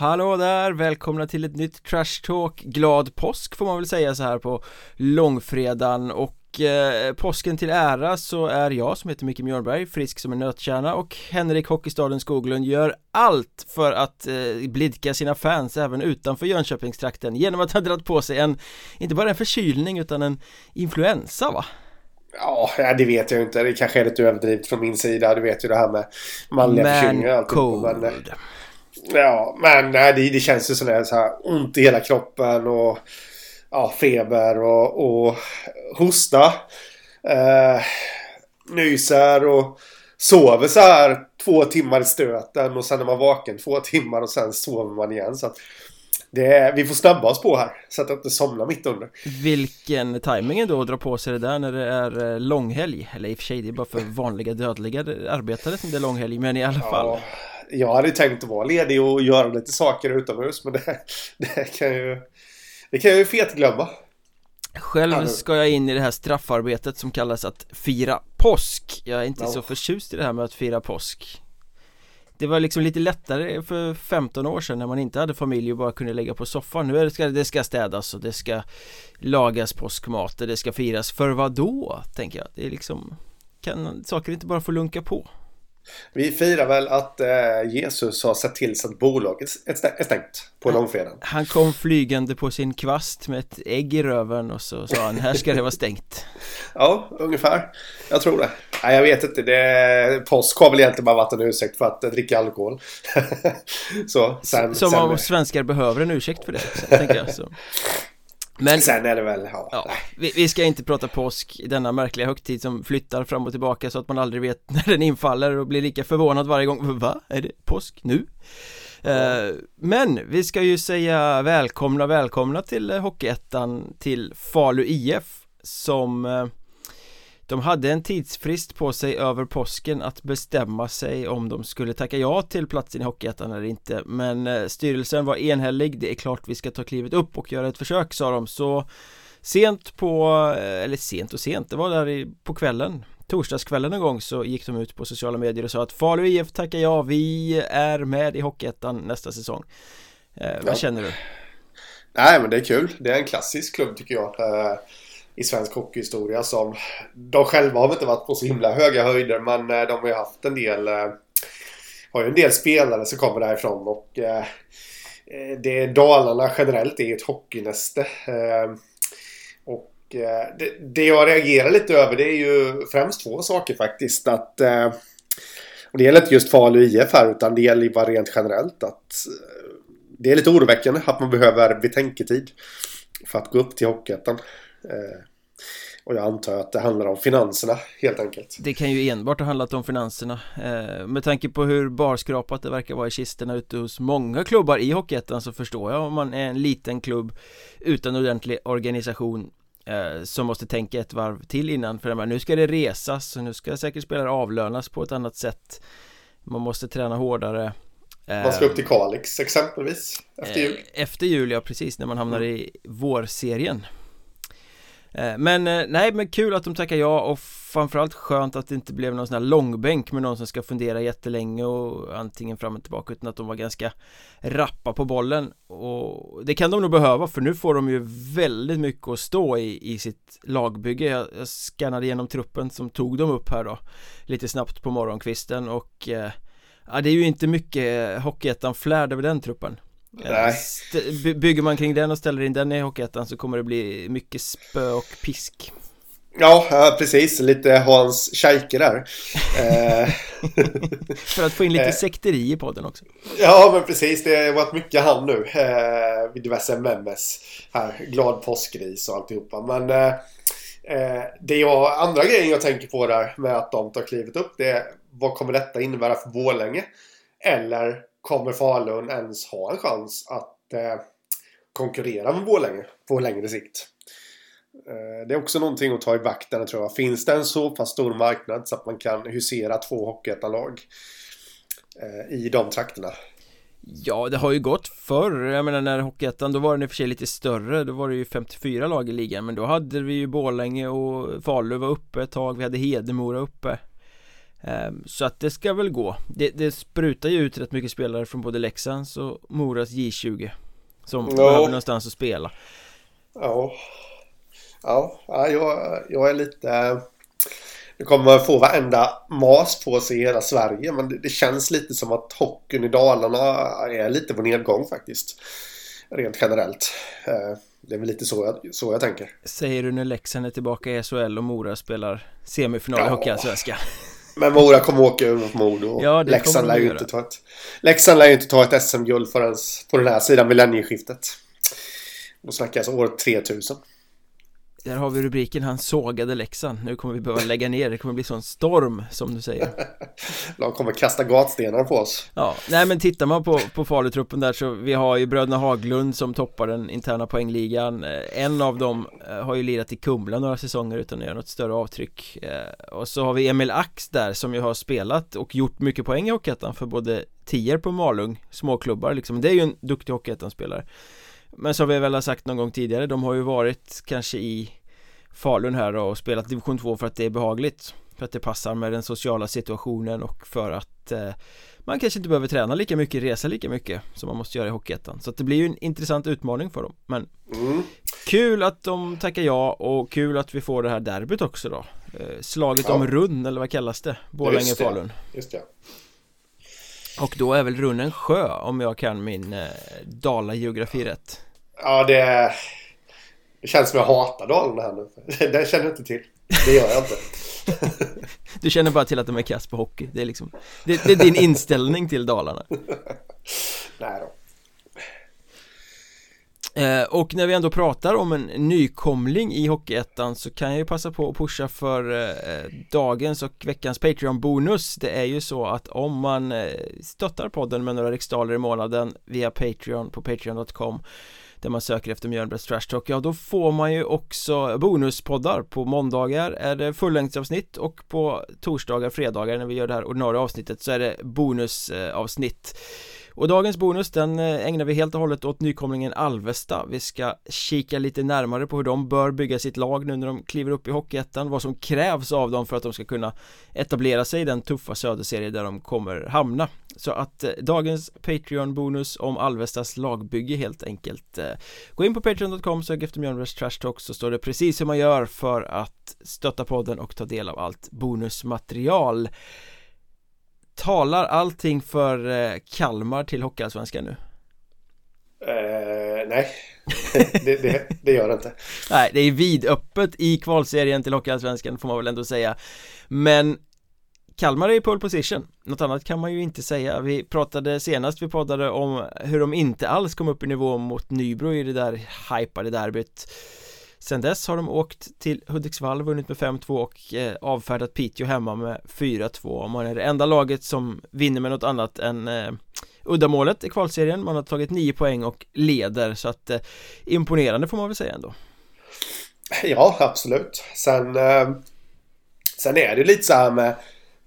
Hallå där, välkomna till ett nytt Trash Talk Glad påsk får man väl säga så här på långfredagen och eh, påsken till ära så är jag som heter Micke Mjörnberg frisk som en nötkärna och Henrik Hockeystaden Skoglund gör allt för att eh, blidka sina fans även utanför Jönköpingstrakten genom att ha dragit på sig en, inte bara en förkylning utan en influensa va? Ja, det vet jag inte. Det kanske är lite överdrivet från min sida. Du vet ju det här med manliga förkylningar och allting. Men, eh, Ja, men nej, det, det känns ju som det är så här ont i hela kroppen och ja, feber och, och hosta. Eh, nyser och sover så här två timmar i stöten och sen är man vaken två timmar och sen sover man igen. Så att det vi får snabba oss på här så att jag inte somnar mitt under. Vilken timing då att dra på sig det där när det är eh, långhelg Eller i och för sig det är bara för vanliga dödliga arbetare som det är långhelg Men i alla fall ja, Jag hade tänkt att vara ledig och göra lite saker utomhus men det, det kan ju Det kan jag ju fetglömma Själv ska jag in i det här straffarbetet som kallas att fira påsk Jag är inte ja. så förtjust i det här med att fira påsk det var liksom lite lättare för 15 år sedan när man inte hade familj och bara kunde lägga på soffan Nu är det, ska, det ska städas och det ska lagas påskmat och det ska firas För vad då? Tänker jag Det är liksom Kan saker inte bara få lunka på? Vi firar väl att eh, Jesus har sett till så att bolaget är stängt på långfredagen. Han kom flygande på sin kvast med ett ägg i röven och så sa han här ska det vara stängt. ja, ungefär. Jag tror det. Nej, jag vet inte. Det, påsk har väl egentligen bara varit en ursäkt för att dricka alkohol. så, sen, Som sen... om svenskar behöver en ursäkt för det, tänker jag. Så. Men Sen är det väl, ja, ja vi, vi, ska inte prata påsk, denna märkliga högtid som flyttar fram och tillbaka så att man aldrig vet när den infaller och blir lika förvånad varje gång Va? Är det påsk nu? Uh, men vi ska ju säga välkomna, välkomna till Hockeyettan till Falu IF som uh, de hade en tidsfrist på sig över påsken att bestämma sig om de skulle tacka ja till platsen i Hockeyettan eller inte. Men eh, styrelsen var enhällig, det är klart vi ska ta klivet upp och göra ett försök sa de. Så Sent på, eh, eller sent och sent, det var där på kvällen Torsdagskvällen en gång så gick de ut på sociala medier och sa att Falu IF tackar ja, vi är med i Hockeyettan nästa säsong. Eh, Vad ja. känner du? Nej men det är kul, det är en klassisk klubb tycker jag. Eh, i svensk hockeyhistoria som de själva har inte varit på så himla höga höjder men eh, de har ju haft en del eh, har ju en del spelare som kommer därifrån och eh, eh det Dalarna generellt är ett hockeynäste. Och det, det jag reagerar lite över det är ju främst två saker faktiskt. Att, och det gäller inte just Falu IF här utan det gäller bara rent generellt att det är lite oroväckande att man behöver betänketid för att gå upp till Hockeyettan. Eh, och jag antar att det handlar om finanserna helt enkelt. Det kan ju enbart ha handlat om finanserna. Eh, Med tanke på hur barskrapat det verkar vara i kisterna ute hos många klubbar i Hockeyettan så förstår jag om man är en liten klubb utan ordentlig organisation eh, som måste tänka ett varv till innan. För nu ska det resas och nu ska säkert spelare avlönas på ett annat sätt. Man måste träna hårdare. Man ska upp till Kalix exempelvis efter jul. Efter jul, ja precis, när man hamnar i vårserien. Eh, Eh, men eh, nej, men kul att de tackar ja och framförallt skönt att det inte blev någon sån här långbänk med någon som ska fundera jättelänge och antingen fram och tillbaka utan att de var ganska rappa på bollen. Och det kan de nog behöva för nu får de ju väldigt mycket att stå i i sitt lagbygge. Jag, jag skannade igenom truppen som tog dem upp här då lite snabbt på morgonkvisten och eh, ja, det är ju inte mycket Hockeyettan-flärd över den truppen. Nej. Bygger man kring den och ställer in den i Hockeyettan så kommer det bli mycket spö och pisk. Ja, precis. Lite Hans Scheike där. Eh. För att få in lite eh. sekteri i podden också. Ja, men precis. Det har varit mycket han nu. Eh, vid diverse memes. Här, glad påskgris och alltihopa. Men det jag, andra grejen jag tänker på där med att de tar klivet upp. Det är vad kommer detta innebära för Borlänge? Eller kommer Falun ens ha en chans att eh, konkurrera med Borlänge på längre sikt? Eh, det är också någonting att ta i vakten tror jag. Finns det en så pass stor marknad så att man kan husera två hockeyettanlag eh, i de trakterna? Ja, det har ju gått förr. Jag menar när Hockeyettan, då var den i och för sig lite större. Då var det ju 54 lag i ligan. Men då hade vi ju Borlänge och Falu var uppe ett tag. Vi hade Hedemora uppe. Ehm, så att det ska väl gå det, det sprutar ju ut rätt mycket spelare från både Leksands och Moras J20 Som no. behöver någonstans att spela Ja Ja, jag, jag är lite Nu kommer man få varenda mas på sig i hela Sverige men det, det, känns lite som att hockeyn i Dalarna är lite på nedgång faktiskt Rent generellt ehm, det är väl lite så jag, så jag tänker Säger du när Leksand är tillbaka i SHL och Mora spelar semifinal ja. i Hockeyallsvenskan? Men Mora kommer åka ur mot Modo. Ja, det Leksand lär ju inte ta ett... Leksand lär ju inte ta ett SM-guld förrän på den här sidan millennieskiftet. Då snackas år 3000. Där har vi rubriken Han sågade Leksand Nu kommer vi behöva lägga ner. Det kommer bli sån storm som du säger. De kommer kasta gatstenar på oss. Ja, nej men tittar man på, på Falutruppen där så Vi har ju bröderna Haglund som toppar den interna poängligan. Eh, En av dem eh, har ju lirat i Kumla några säsonger utan att göra något större avtryck. Eh, Och så har vi Emil Ax där som ju har spelat och gjort mycket poäng i Hockeyettan för både Tier på Malung Småklubbar liksom. Det är ju en duktig Hockeyettan-spelare. Men som vi väl har sagt någon gång tidigare, de har ju varit kanske i Falun här och spelat division 2 för att det är behagligt. För att det passar med den sociala situationen och för att eh, man kanske inte behöver träna lika mycket, resa lika mycket som man måste göra i Hockeyettan. Så att det blir ju en intressant utmaning för dem. Men mm. kul att de tackar ja och kul att vi får det här derbyt också då. Eh, Slaget ja. om Runn eller vad kallas det? Borlänge-Falun. Just det. Och då är väl Runn en sjö om jag kan min eh, Dala-geografi rätt? Ja det det känns som jag hatar Dalarna här nu. Det känner jag inte till. Det gör jag inte. Du känner bara till att de är kass på hockey. Det är liksom Det, det är din inställning till Dalarna. Nej då. Eh, och när vi ändå pratar om en nykomling i Hockeyettan så kan jag ju passa på att pusha för eh, dagens och veckans Patreon-bonus Det är ju så att om man eh, stöttar podden med några riksdaler i månaden via Patreon på patreon.com där man söker efter Mjölnbergs Trash Talk Ja då får man ju också bonuspoddar. På måndagar är det fullängdsavsnitt och på torsdagar, fredagar när vi gör det här ordinarie avsnittet så är det bonusavsnitt och dagens bonus den eh, ägnar vi helt och hållet åt nykomlingen Alvesta. Vi ska kika lite närmare på hur de bör bygga sitt lag nu när de kliver upp i Hockeyettan Vad som krävs av dem för att de ska kunna etablera sig i den tuffa söderserie där de kommer hamna. Så att eh, dagens Patreon-bonus om Alvestas lagbygge helt enkelt eh, Gå in på Patreon.com, sök efter Mjölnbergs Trash Talk så står det precis hur man gör för att stötta podden och ta del av allt bonusmaterial. Talar allting för eh, Kalmar till Hockeyallsvenskan nu? Uh, nej, det, det, det, gör det inte. Nej, det är vidöppet i kvalserien till Hockeyallsvenskan får man väl ändå säga. Men Kalmar är i pole position. Något annat kan man ju inte säga. Vi pratade senast vi poddade om hur de inte alls kom upp i nivå mot Nybro i det där hypade derbyt Sen dess har de åkt till Hudiksvall, vunnit med 5-2 och eh, avfärdat Piteå hemma med 4-2 Man är det enda laget som vinner med något annat än eh, uddamålet i kvalserien Man har tagit 9 poäng och leder så att eh, imponerande får man väl säga ändå Ja, absolut Sen eh, Sen är det lite så här med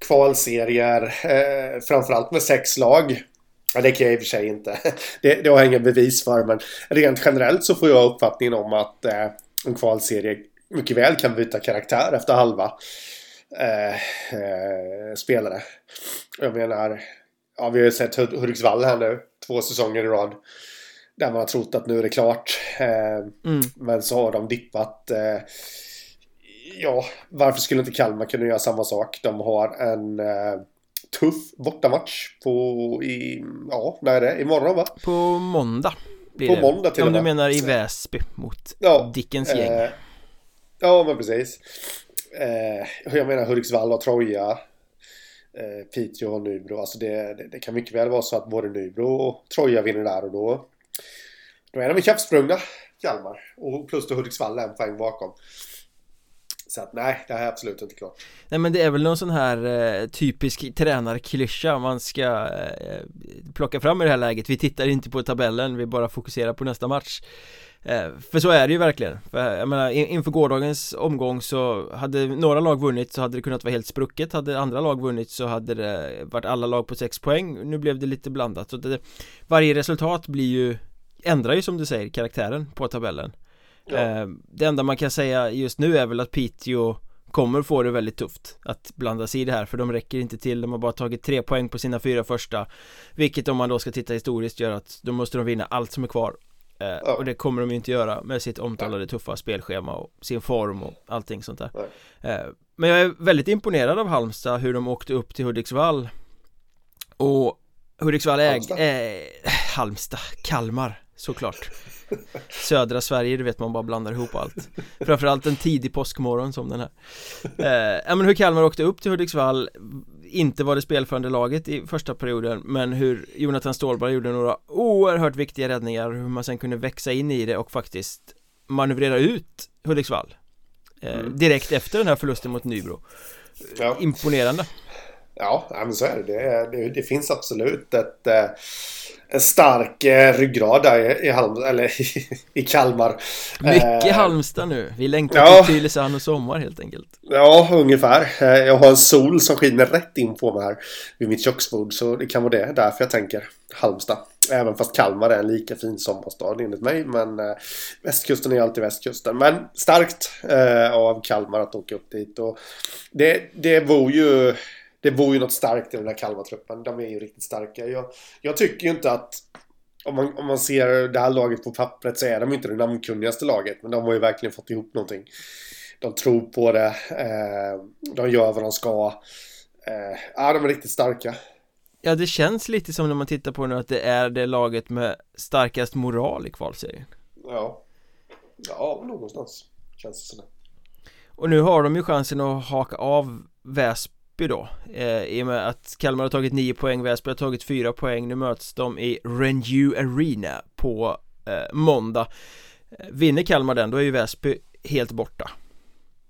kvalserier eh, Framförallt med sex lag Ja, det kan jag i och för sig inte. Det, det har jag inga bevis för. Men rent generellt så får jag uppfattningen om att eh, en kvalserie mycket väl kan byta karaktär efter halva eh, eh, spelare. Jag menar, ja, vi har ju sett Hudiksvall här nu, två säsonger i rad. Där man har trott att nu är det klart. Eh, mm. Men så har de dippat. Eh, ja, varför skulle inte Kalmar kunna göra samma sak? De har en eh, tuff bortamatch på i, ja, när är det? Imorgon va? På måndag blir På det. måndag till Om du menar i Väsby mot ja, Dickens gäng? eh, Ja men precis. Eh, Jag menar Hudiksvall och Troja. Eh, Piteå och Nybro. Alltså det, det, det, kan mycket väl vara så att både Nybro och Troja vinner där och då Då är de ikappsprungna Kalmar och plus då Hudiksvall en poäng bakom så att nej, det här är absolut inte klart. Nej men det är väl någon sån här eh, typisk tränarklyscha man ska eh, plocka fram i det här läget. Vi tittar inte på tabellen, vi bara fokuserar på nästa match. Eh, För så är det ju verkligen. För, Jag menar inför gårdagens omgång så hade några lag vunnit så hade det kunnat vara helt sprucket. Hade andra lag vunnit så hade det varit alla lag på sex poäng. Nu blev det lite blandat. Så det, Varje resultat blir ju Ändrar ju som du säger karaktären på tabellen. Ja. Eh, det enda man kan säga just nu är väl att Piteå kommer få det väldigt tufft att blanda sig i det här för de räcker inte till, de har bara tagit tre poäng på sina fyra första Vilket om man då ska titta historiskt gör att då måste de vinna allt som är kvar. Eh, ja. Och det kommer de ju inte göra med sitt omtalade tuffa spelschema och sin form och allting sånt där. Eh, Men jag är väldigt imponerad av Halmstad hur de åkte upp till Hudiksvall. Och Hudiksvall äg, Halmstad, eh, Halmstad Kalmar såklart. Södra Sverige, det vet man bara blandar ihop allt. Framförallt en tidig påskmorgon som den här. Eh, Ja men hur Kalmar åkte upp till Hudiksvall Inte var det spelförande laget i första perioden Men hur Jonathan Stålberg gjorde några oerhört viktiga räddningar Hur man sen kunde växa in i det och faktiskt Manövrera ut Hudiksvall eh, mm. Direkt efter den här förlusten mot Nybro. Ja. Imponerande Ja, men så är det. Det, det, det finns absolut ett, eh, en stark eh, ryggrad där i, Halmstad, eller i, Kalmar. Mycket eh, Halmstad nu. Vi längtar ja, till Tylösand och sommar helt enkelt. Ja, ungefär. Jag har en sol som skiner rätt in på mig här vid mitt köksbord. Så det kan vara det därför jag tänker Halmstad. Även fast Kalmar är en lika fin sommarstad enligt mig. Men eh, västkusten är alltid västkusten. Men starkt eh, av Kalmar att åka upp dit. Och det, det vore ju det vore ju något starkt i den här Kalmar-truppen. De är ju riktigt starka. Jag, jag tycker ju inte att om man, om man ser det här laget på pappret så är de inte det namnkunnigaste laget. Men de har ju verkligen fått ihop någonting. De tror på det. Eh, de gör vad de ska. Eh, ja, de är riktigt starka. Ja, det känns lite som när man tittar på nu att det är det laget med starkast moral i kvalserien. Ja. Ja, någonstans känns det sådär. Och nu har de ju chansen att haka av Väsby Väsby då eh, I och med att Kalmar har tagit 9 poäng, Väsby har tagit 4 poäng Nu möts de i Renew Arena på eh, måndag. Eh, Vinner Kalmar den, då är ju Väsby helt borta.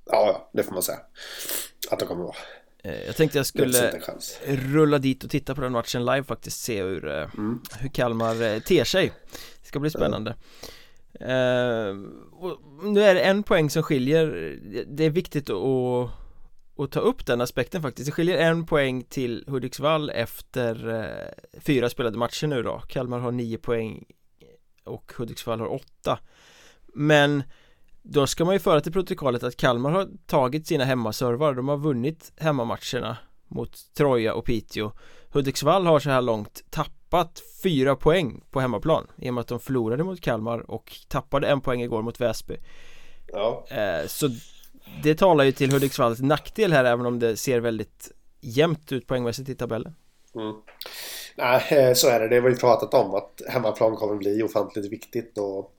Ja, det får man säga. Att de kommer vara. Eh, jag tänkte jag skulle rulla dit och titta på den matchen live faktiskt Se hur, eh, mm. hur Kalmar eh, ter sig. Det ska bli spännande. Uh, Nu är det en poäng som skiljer. Det är viktigt att att ta upp den aspekten faktiskt. Det skiljer en poäng till Hudiksvall efter eh, fyra spelade matcher nu då. Kalmar har nio poäng och Hudiksvall har åtta. Men då ska man ju föra till protokollet att Kalmar har tagit sina hemmaservar. De har vunnit hemmamatcherna mot Troja och Piteå. Hudiksvall har så här långt tappat fyra poäng på hemmaplan i och med att de förlorade mot Kalmar och tappade en poäng igår mot Väsby. Ja. Eh, Så det talar ju till Hudiksvalls nackdel här även om det ser väldigt jämnt ut poängmässigt i tabellen. Mm. Nej, eh, så är det. Det har vi pratat om att hemmaplan kommer bli ofantligt viktigt och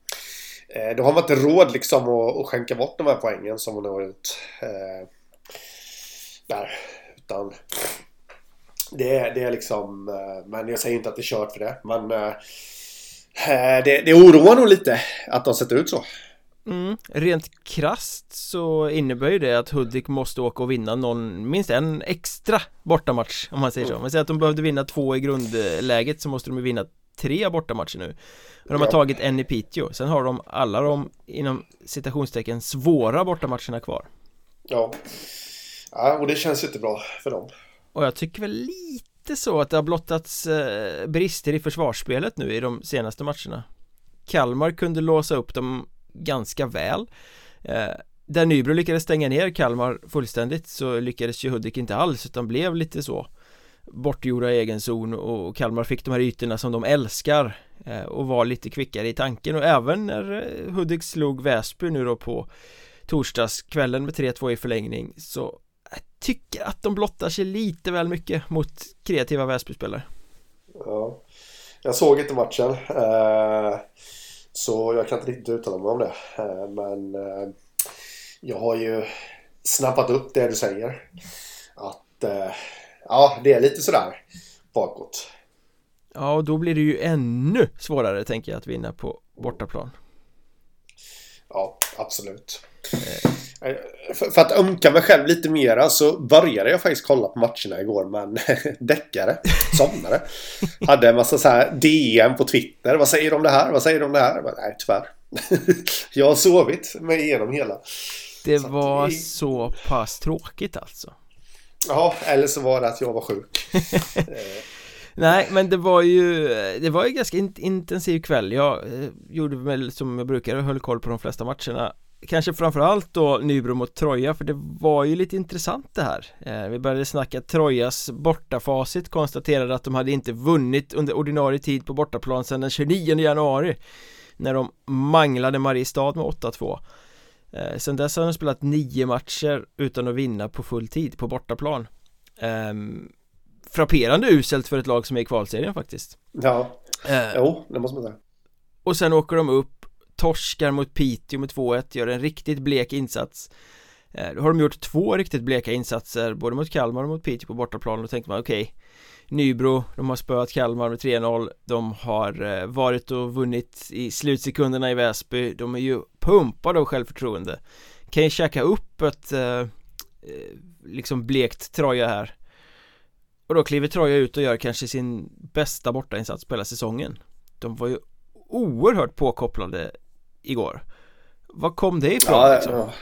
eh, då har man inte råd liksom att, att skänka bort de här poängen som man har gjort. Eh, där. Utan det är, det är liksom, eh, men jag säger inte att det är kört för det. Men eh, eh det, det oroar nog lite att de sätter ut så. Mm, rent krast så innebär ju det att Hudik måste åka och vinna någon, minst en extra bortamatch om man säger så. Man säger att de behövde vinna två i grundläget så måste de ju vinna tre bortamatcher nu. Och de har tagit en i Piteå, sen har de alla de inom citationstecken svåra bortamatcherna kvar. Ja, ja och det känns inte bra för dem. Och jag tycker väl lite så att det har blottats eh, brister i försvarsspelet nu i de senaste matcherna. Kalmar kunde låsa upp dem ganska väl. Eh, där Nybro lyckades stänga ner Kalmar fullständigt så lyckades ju Hudik inte alls utan blev lite så bortgjorda i egen zon och Kalmar fick de här ytorna som de älskar eh, och var lite kvickare i tanken. Och även när eh, Hudik slog Väsby nu då på torsdagskvällen med 3-2 i förlängning så jag tycker att de blottar sig lite väl mycket mot kreativa Väsbyspelare. Ja, jag såg inte matchen. Uh... Så jag kan inte riktigt uttala mig om det. Eh, men eh, jag har ju snappat upp det du säger. Att eh, ja, det är lite sådär bakåt. Ja, och då blir det ju ännu svårare tänker jag att vinna på bortaplan. Ja, absolut. För, att ömka mig själv lite mera så började jag faktiskt kolla på matcherna igår men däckare, somnade. Hade en massa så här DM på Twitter. Vad säger du om det här? Vad säger du om det här? Men, nej, tyvärr. jag har sovit mig igenom hela. Det så var det... så pass tråkigt alltså. Ja, eller så var det att jag var sjuk. Nej, men det var ju Det var ju ganska in intensiv kväll Jag eh, gjorde väl som jag brukar och höll koll på de flesta matcherna kanske framförallt då Nybro mot Troja för det var ju lite intressant det här. Eh, Vi började snacka Trojas bortafacit konstaterade att de hade inte vunnit under ordinarie tid på bortaplan sedan den 29 januari När de manglade Mariestad med 8-2 eh, Sen dess har de spelat nio matcher utan att vinna på full tid på bortaplan. Eh, Frapperande uselt för ett lag som är i kvalserien faktiskt. Ja, eh, jo det måste man säga. Och sen åker de upp torskar mot Piteå med 2-1, gör en riktigt blek insats. Eh, då har de gjort två riktigt bleka insatser både mot Kalmar och mot Piteå på bortaplan och då tänkte man okej okay, Nybro, de har spöat Kalmar med 3-0 De har eh, varit och vunnit i slutsekunderna i Väsby De är ju pumpade av självförtroende. Kan ju käka upp ett eh, eh, liksom blekt Troja här? Och då kliver Troja ut och gör kanske sin bästa bortainsats på hela säsongen. De var ju oerhört påkopplade igår Vad kom det ifrån ja, liksom? ja.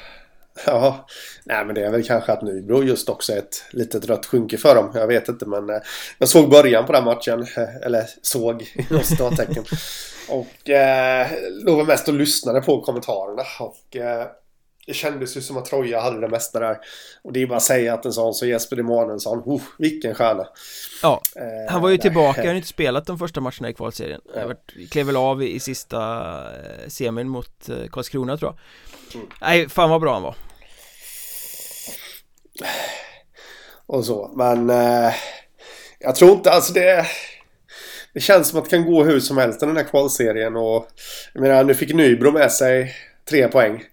ja, nej men det är väl kanske att Nybro just också är ett litet rött skynke för dem. Jag vet inte men eh, jag såg början på den matchen. Eh, eller såg inom citattecken. och eh, låg mest och lyssnade på kommentarerna. Och eh, det kändes ju som att Troja hade det mesta där. Och det är bara att säga att en sån som Jesper Emanuelsson, oh, vilken stjärna. Ja, eh, han var ju tillbaka, han har inte spelat de första matcherna i kvalserien. Ja. Klev väl av i, i sista eh, semin mot eh, Karlskrona tror jag. Mm. Nej, fan vad bra han var. Och så, men eh, jag tror inte, alltså det det känns som att det kan gå hur som helst i den här kvalserien och jag menar nu fick Nybro med sig tre poäng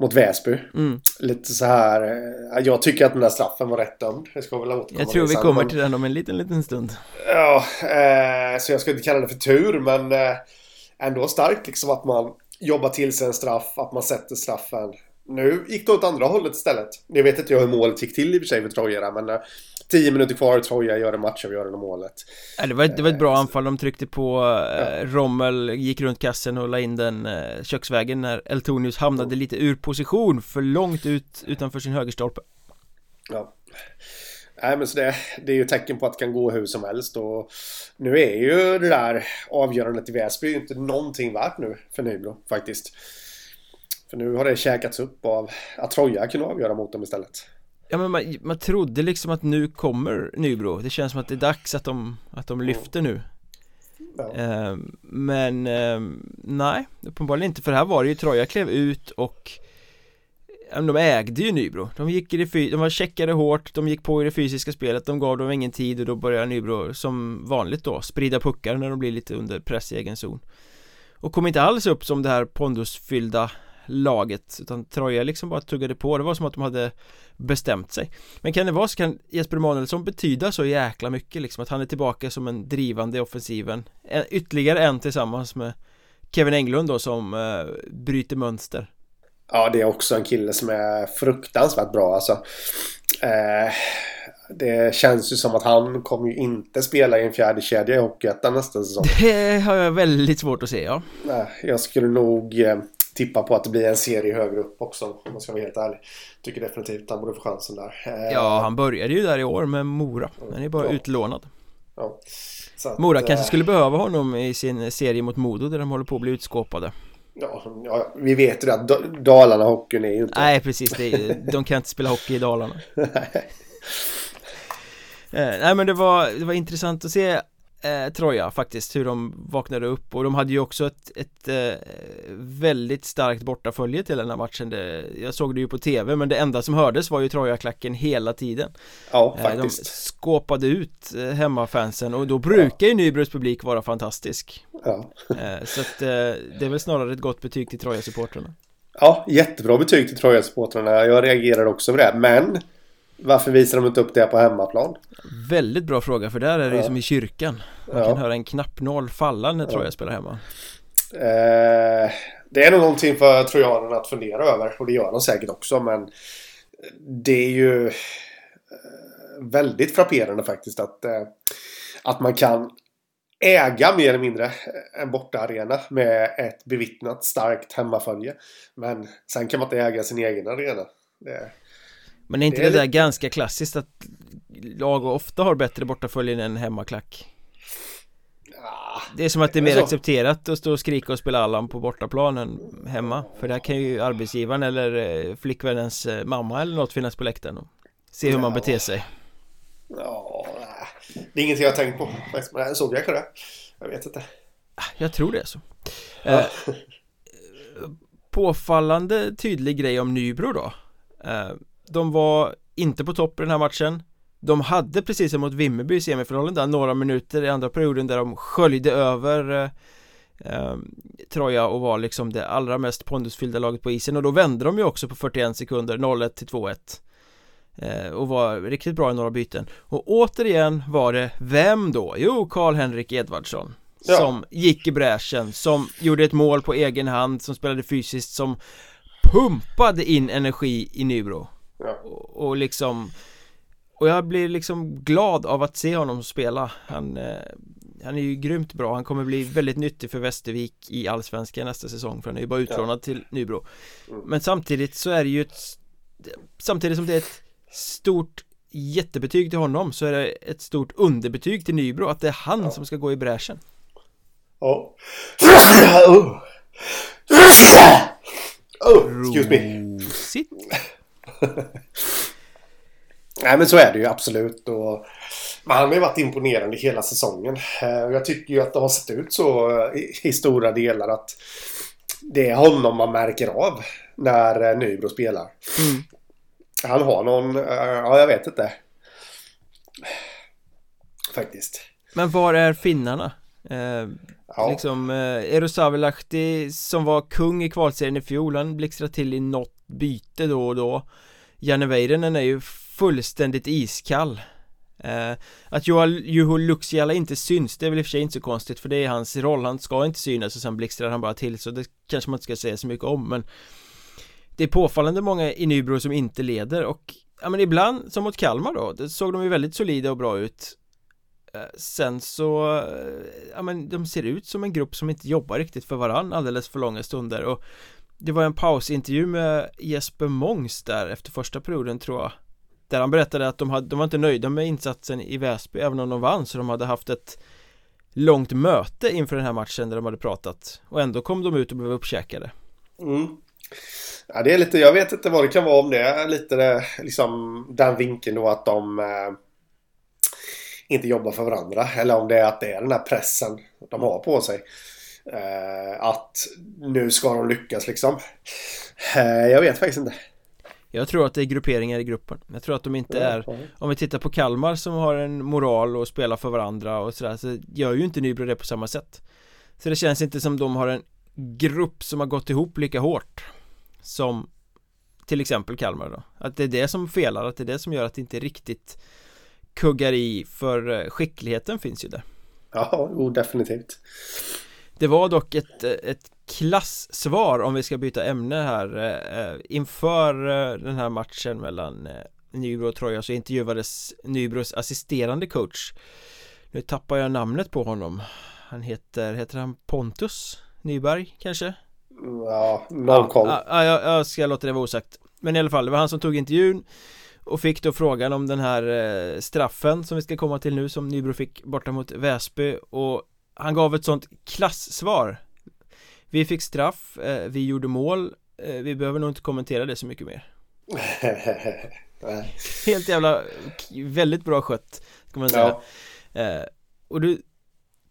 mot Väsby. Mm. Lite så här. Eh, jag tycker att den där straffen var rätt dömd. Jag ska väl återkomma Jag tror vi kommer till den om en liten, liten stund. Ja, eh, så jag ska inte kalla det för tur, men eh, ändå starkt liksom att man jobbar till sig en straff, att man sätter straffen. Nu gick det åt andra hållet istället. Jag vet inte hur målet gick till i och för sig för Troja men eh, Tio minuter kvar, Troja gör en matchavgörande målet. Ja, det, var, det var ett bra eh, anfall, de tryckte på eh, Rommel, gick runt kassen och la in den eh, köksvägen när Eltonius hamnade lite ur position för långt ut utanför sin högerstolpe. Ja. Nej men så det, det är ju tecken på att det kan gå hur som helst och nu är ju det där avgörandet i Väsby inte någonting värt nu för Nybro faktiskt. För nu har det käkats upp av att Troja kunde avgöra mot dem istället. Ja men man, man trodde liksom att nu kommer Nybro. Det känns som att det är dags att de, att de lyfter nu. Ja. eh, Men eh, nej, uppenbarligen inte. För här var det ju Troja klev ut och de ägde ju Nybro. De gick i det de var checkade hårt De gick på i det fysiska spelet De gav dem ingen tid och då börjar Nybro som vanligt då Sprida puckar när de blir lite under press i egen zon. Och kom inte alls upp som det här pondusfyllda laget Utan Troja liksom bara tuggade på Det var som att de hade bestämt sig Men kan det vara så kan Jesper Emanuelsson betyda så jäkla mycket liksom Att han är tillbaka som en drivande i offensiven Ytterligare en tillsammans med Kevin Englund då som eh, bryter mönster Ja, det är också en kille som är fruktansvärt bra alltså. Eh, det känns ju som att han kommer ju inte spela i en fjärde kedja i Hockeyettan nästa säsong. Det har jag väldigt svårt att se, ja. Jag skulle nog eh, tippa på att det blir en serie högre upp också om man ska vara helt ärlig. Tycker definitivt att han borde få chansen där. Eh, ja, han började ju där i år med Mora. Han är bara ja. utlånad. Ja. Att, Mora kanske äh... skulle behöva honom i sin serie mot Modo där de håller på att bli utskåpade. Ja, ja, vi vet ju det att Dalarna hockeyn är ju inte... Nej, precis. Det de kan inte spela hockey i Dalarna. Eh, nej men det var, det var intressant att se eh, Troja faktiskt, hur de vaknade upp. Och de hade ju också ett, ett eh, väldigt starkt bortafölje till den här matchen. Det, Jag såg det ju på tv men det enda som hördes var ju Troja-klacken hela tiden. Ja, eh, faktiskt. De skåpade ut eh, hemmafansen och då brukar ju Nybros publik vara fantastisk. Ja. Eh, Så att eh, det är väl snarare ett gott betyg till Troja-supportrarna. Ja, jättebra betyg till Troja-supportrarna. Jag reagerar också på det, men varför visar de inte upp det på hemmaplan? Väldigt bra fråga för där är det ju som i kyrkan Man ja. kan höra en knappnål falla när Troja spelar hemma eh, Det är nog någonting för trojanerna att fundera över och det gör de säkert också men Det är ju eh, Väldigt frapperande faktiskt att eh, Att man kan äga mer eller mindre en bortaarena med ett bevittnat starkt hemmafölje. Men sen kan man inte äga sin egen arena. Det, men är inte det, det där ganska klassiskt att lag ofta har bättre bortaföljen än hemmaklack? Det är som att det är mer så. accepterat att stå och skrika och spela Allan på bortaplan än hemma För där kan ju arbetsgivaren eller eh, flickvännens eh, mamma eller något finnas på läktaren och se hur man beter sig Ja, det är ingenting jag har tänkt på. faktiskt, Men jag såg kanske det. Jag vet inte. Jag tror det är så Ja. eh, Påfallande tydlig grej om Nybro då De var inte på topp i den här matchen. De hade precis som mot Vimmerby i semifinalen där några minuter i andra perioden där de sköljde över eh, eh, Troja och var liksom det allra mest pondusfyllda laget på isen. Och då vände de ju också på 41 sekunder 0-1 till 2-1 eh, och var riktigt bra i några byten. Och återigen var det vem då? Jo, Karl-Henrik Edvardsson Ja. som gick i bräschen, som gjorde ett mål på egen hand, som spelade fysiskt, som pumpade in energi i Nybro Ja. och, och liksom och jag blir liksom glad av att se honom spela han, eh, han är ju grymt bra, han kommer bli väldigt nyttig för Västervik i Allsvenskan nästa säsong för han är ju bara utlånad till Nybro Mm. Men samtidigt så är det ju ett Samtidigt som det är ett stort jättebetyg till honom så är det ett stort underbetyg till Nybro att det är han Ja. som ska gå i bräschen Ja. Oh. Oh, excuse me. Sitt. Nej men så är det ju absolut. Och, men han har ju varit imponerande hela säsongen. Eh, Jag tycker ju att det har sett ut så eh, i, i stora delar att det är honom man märker av när eh, Nybro spelar. Mm. Han har någon, ja jag vet inte. Faktiskt. Men var är finnarna? Eh, Ja. Liksom, eh, Eero som var kung i kvalserien i fjol, han blixtrar till i något byte då och då Janne Väyrynen är ju fullständigt iskall. Eh, Att Juho Luxiala inte syns, det är väl i och för sig inte så konstigt för det är hans roll, han ska inte synas och sen blixtrar han bara till så det kanske man inte ska säga så mycket om men Det är påfallande många i Nybro som inte leder och Ja men ibland, som mot Kalmar då, det såg de ju väldigt solida och bra ut. Eh, sen så, eh, ja men de ser ut som en grupp som inte jobbar riktigt för varann alldeles för långa stunder och det var en pausintervju med Jesper Mångs där efter första perioden tror jag Där han berättade att de, hade, de var inte nöjda med insatsen i Väsby även om de vann så de hade haft ett Långt möte inför den här matchen där de hade pratat och ändå kom de ut och blev uppkäkade Mm. Ja, det är lite, jag vet inte vad det kan vara om det är lite det, liksom den vinkeln då att de eh, inte jobbar för varandra. Eller om det är att det är den här pressen de har på sig. Eh, att nu ska de lyckas liksom. Eh, jag vet faktiskt inte. Jag tror att det är grupperingar i gruppen Jag tror att de inte är Om vi tittar på Kalmar som har en moral och spelar för varandra och sådär så gör ju inte Nybro det på samma sätt Så det känns inte som de har en grupp som har gått ihop lika hårt Som till exempel Kalmar då Att det är det som felar, att det är det som gör att det inte riktigt kuggar i för eh, skickligheten finns ju där Ja, jo, definitivt. Det var dock ett, ett klassvar om vi ska byta ämne här eh, Inför eh, den här matchen mellan eh, Nybro och Troja så intervjuades Nybros assisterande coach Nu tappar jag namnet på honom Han heter, heter han Pontus Nyberg kanske? Ja, noll koll. Ja, ja, jag, jag ska låta det vara osagt Men i alla fall, det var han som tog intervjun Och fick då frågan om den här straffen som vi ska komma till nu som Nybro fick borta mot Väsby Och han gav ett sånt klassvar Vi fick straff, eh, vi gjorde mål eh, Vi behöver nog inte kommentera det så mycket mer. Helt jävla, väldigt bra skött Ska man säga Ja. eh, Och du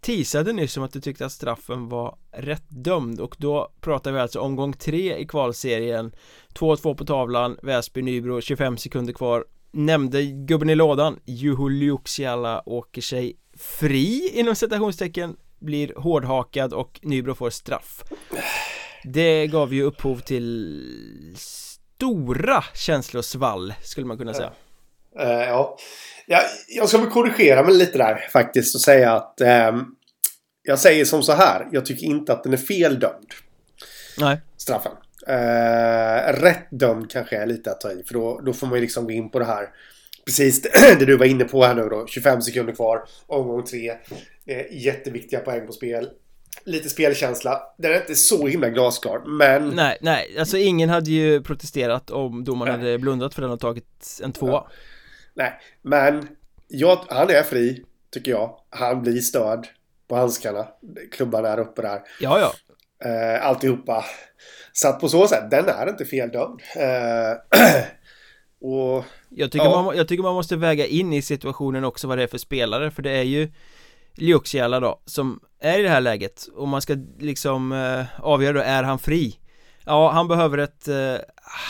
teasade nyss om att du tyckte att straffen var rätt dömd och då pratar vi alltså omgång tre i kvalserien 2-2 på tavlan, Väsby, Nybro, 25 sekunder kvar Nämnde gubben i lådan, Juho Luxiala åker sig fri inom citationstecken Blir hårdhakad och Nybro får straff Det gav ju upphov till stora känslosvall skulle man kunna säga Eh, ja. ja. Jag ska väl korrigera mig lite där faktiskt och säga att ehm, jag säger som så här. Jag tycker inte att den är fel dömd. Nej, Straffen. Eh, rätt dömd kanske är lite att ta i. För då, då får man ju liksom gå in på det här. Precis det du var inne på här nu då. 25 sekunder kvar. Omgång tre. Eh, jätteviktiga poäng på spel. Lite spelkänsla. Den är inte så himla glasklar. Men nej, nej, alltså ingen hade ju protesterat om domaren hade blundat för den och tagit en tvåa Nej, men jag, han är fri, tycker jag. Han blir störd. på handskarna. Klubban är uppe där. Ja, ja. Eh, alltihopa. Så att på så sätt, den är inte feldömd. Eh, och, jag, tycker ja. man, jag tycker man måste väga in i situationen också vad det är för spelare, för det är ju Liuxiala då, som är i det här läget och man ska liksom eh, avgöra då, är han fri? Ja, han behöver ett eh,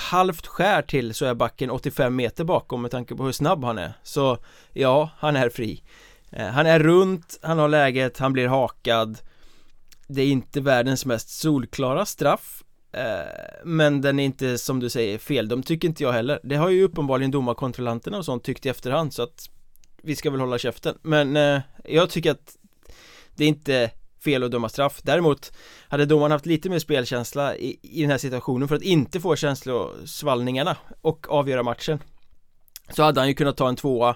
halvt skär till så är backen 85 meter bakom med tanke på hur snabb han är Så ja, han är fri eh, Han är runt, han har läget, han blir hakad Det är inte världens mest solklara straff Eh, men den är inte som du säger fel, de tycker inte jag heller. Det har ju uppenbarligen domarkontrollanterna och sånt tyckt i efterhand så att Vi ska väl hålla käften. Men eh, jag tycker att Det är inte fel att döma straff. Däremot hade domaren haft lite mer spelkänsla i, i den här situationen för att inte få känslosvallningarna och avgöra matchen Så hade han ju kunnat ta en tvåa.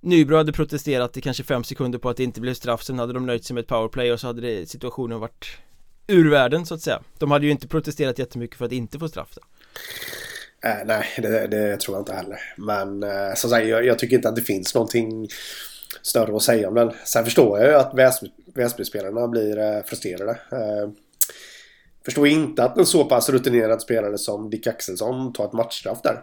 Nybro hade protesterat i kanske fem sekunder på att det inte blev straff. Sen hade de nöjt sig med ett powerplay och så hade det, situationen varit ur världen så att säga De hade ju inte protesterat jättemycket för att inte få straff då. Äh, nej, det, det, tror jag inte heller. Men äh, som sagt, jag, jag, tycker inte att det finns någonting större att säga om den. Sen förstår jag ju att Väsby-spelarna blir eh, frustrerade. Eh, förstår inte att en så pass rutinerad spelare som Dick Axelsson tar ett matchstraff där.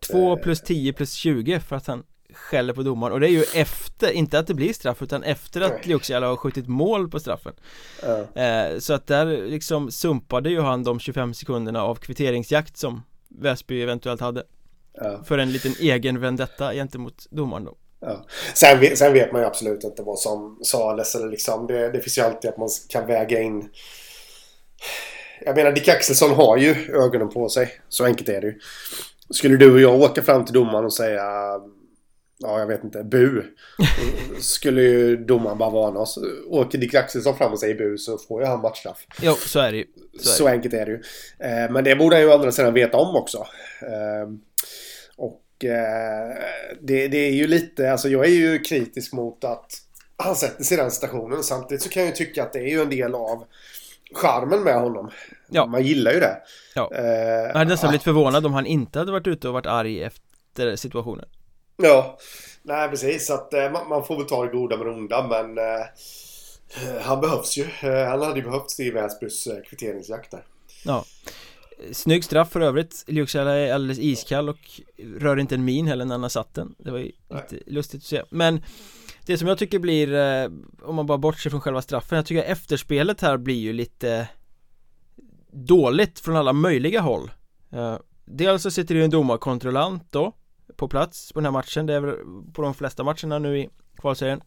2 plus 10 plus 20 för att han skäller på domaren och det är ju efter, inte att det blir straff utan efter att Liuxiala har skjutit mål på straffen ja. eh, Så att där liksom sumpade ju han de 25 sekunderna av kvitteringsjakt som Väsby eventuellt hade ja. För en liten egen vendetta gentemot domaren då Ja. Sen, sen, vet man ju absolut inte vad som sades eller liksom. Det, det finns ju alltid att man kan väga in. Jag menar Dick Axelsson har ju ögonen på sig. Så enkelt är det ju. Skulle du och jag åka fram till domaren och säga Ja, jag vet inte. Bu. Skulle ju domaren bara varna oss. Åker Dick Axelsson fram och säger bu så får ju han matchstraff. Jo, så är det ju. Så, så enkelt är det ju. Eh, men det borde han ju å andra sidan veta om också. Eh, Eh, det, det, är ju lite, alltså jag är ju kritisk mot att han sätter sig i den situationen. Samtidigt så kan jag ju tycka att det är ju en del av charmen med honom. Ja. Man gillar ju det. Ja. Jag hade nästan blivit förvånad om han inte hade varit ute och varit arg efter situationen. Ja, nej precis. Så att eh, man, man, får väl ta det goda med det onda men eh, han behövs ju. Eh, han hade ju behövts i Väsbys eh, kvitteringsjakt där. Ja. Snygg straff för övrigt Lyuksala är alldeles iskall och rör inte en min heller när han har satt den Det var ju Nej. lite lustigt att se Men Det som jag tycker blir Om man bara bortser från själva straffen Jag tycker efterspelet här blir ju lite Dåligt från alla möjliga håll Dels så sitter det ju en domarkontrollant då på plats på den här matchen. Det är väl på de flesta matcherna nu i kvalserien.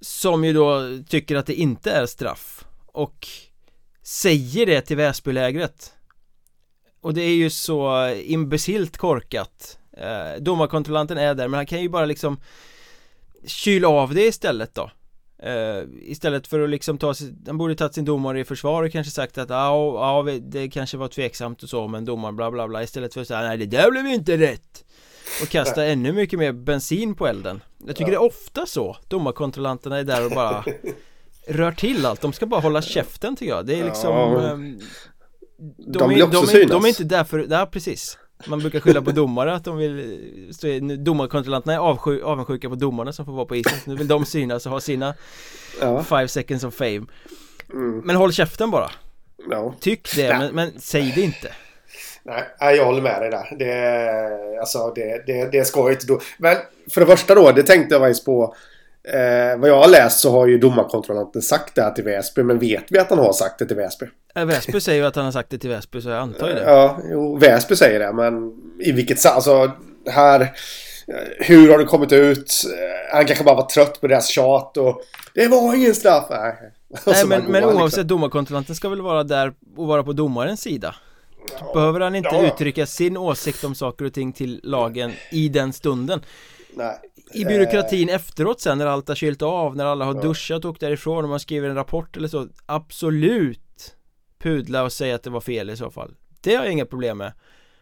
Som ju då tycker att det inte är straff Och säger det till Väsbylägret. Och det är ju så imbecilt korkat. Eh, Domarkontrollanten är där men han kan ju bara liksom Kyla av det istället då eh, Istället för att liksom ta Han borde tagit sin domare i försvar och kanske sagt att ja, ja det kanske var tveksamt och så men domaren bla bla bla. Istället för att säga nej det där blev inte rätt. Och kasta ännu mycket mer bensin på elden. Jag tycker ja. det är ofta så Domarkontrollanterna är där och bara rör till allt, de ska bara hålla käften tycker jag. Det är liksom ja. Ehm, de, de, vill är, också de, synas. de är inte där för, ja precis Man brukar skylla på domare att de vill Domarkontrollanterna är avsky, avundsjuka på domarna som får vara på isen Nu vill de synas och ha sina ja. Five seconds of fame mm. Men håll käften bara ja. Tyck det, men, men säg det inte Nej, jag håller med dig där. Det, alltså, det, det, det inte då. Men för det första då, det tänkte jag faktiskt på. Eh, vad jag har läst så har ju domarkontrollanten sagt det här till Väsby. Men vet vi att han har sagt det till Väsby? Eh, Väsby säger ju att han har sagt det till Väsby så jag antar ju det. Ja, jo, Väsby säger det. Men i vilket Alltså här... Eh, hur har det kommit ut? Eh, han kanske bara var trött på deras tjat och... Det var ingen straff! Nej, Nej men, men oavsett, liksom. domarkontrollanten ska väl vara där och vara på domarens sida? Ja, Behöver han inte ja. uttrycka sin åsikt om saker och ting till lagen i den stunden? Nej. I byråkratin eh. efteråt sen när allt har kylt av, när alla har ja. duschat och åkt därifrån och man skriver en rapport eller så Absolut Pudla och säga att det var fel i så fall Det har jag inga problem med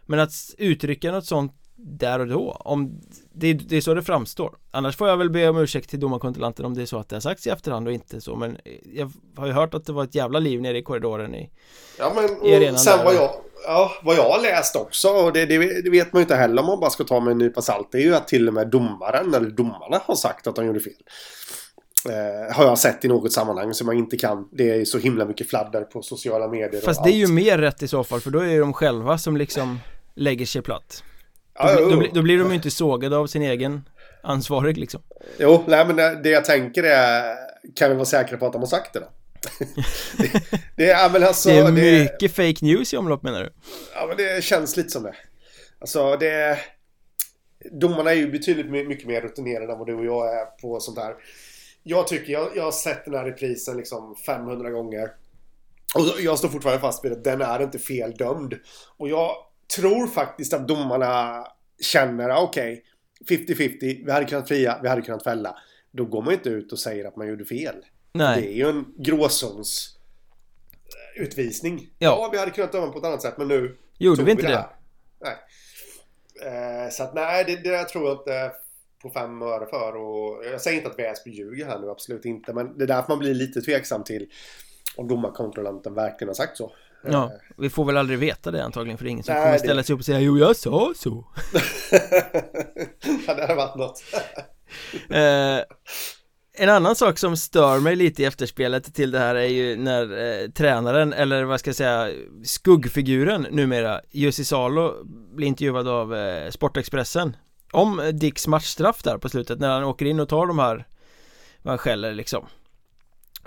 Men att uttrycka något sånt där och då om det, det är så det framstår Annars får jag väl be om ursäkt till domarkontrollanten om det är så att det har sagts i efterhand och inte så Men jag har ju hört att det var ett jävla liv nere i korridoren i Ja men i sen vad jag Ja, vad jag har läst också och det, det, det, vet man ju inte heller om man bara ska ta med en nypa salt Det är ju att till och med domaren eller domarna har sagt att de gjorde fel Eh, har jag sett i något sammanhang som man inte kan. Det är så himla mycket fladder på sociala medier. Fast det är ju mer rätt i så fall för då är det de själva som liksom lägger sig platt. Då, Ja, då, blir- då blir de ju inte sågade av sin egen ansvarig liksom. Jo, nej, men det, det jag tänker är... Kan vi vara säkra på att de har sagt det då? det, det, ja, men alltså, det är mycket fake news i omlopp menar du? Ja, men det känns lite som det. Alltså, det... Domarna är ju betydligt my- mycket mer rutinerade än vad du och jag är på sånt här. Jag tycker, jag, jag har sett den här reprisen liksom 500 gånger. Och jag står fortfarande fast vid att den är inte feldömd. Och jag tror faktiskt att domarna känner, ah, okej, 50-50, vi hade kunnat fria, vi hade kunnat fälla. Då går man inte ut och säger att man gjorde fel. Det Nej, är ju en gråzons eh, utvisning. Ja. Ja. vi hade kunnat döma på ett annat sätt men nu gjorde vi inte det? här. Nej. Eh, så att nej, det, det där tror jag inte på fem öre för. Och jag säger inte att Väsby ljuger här nu, absolut inte. Men det är därför man blir lite tveksam till om domarkontrollanten verkligen har sagt så. Ja, vi får väl aldrig veta det antagligen för det är ingen som Nej, kommer det- ställa sig upp och säga Jo jag sa så. Ja, det hade varit något. eh, En annan sak som stör mig lite i efterspelet till det här är ju när eh, tränaren, eller vad ska jag säga, skuggfiguren numera, Jussi Salo blir intervjuad av eh, Sportexpressen om eh, Dicks matchstraff där på slutet när han åker in och tar de här vad han skäller liksom.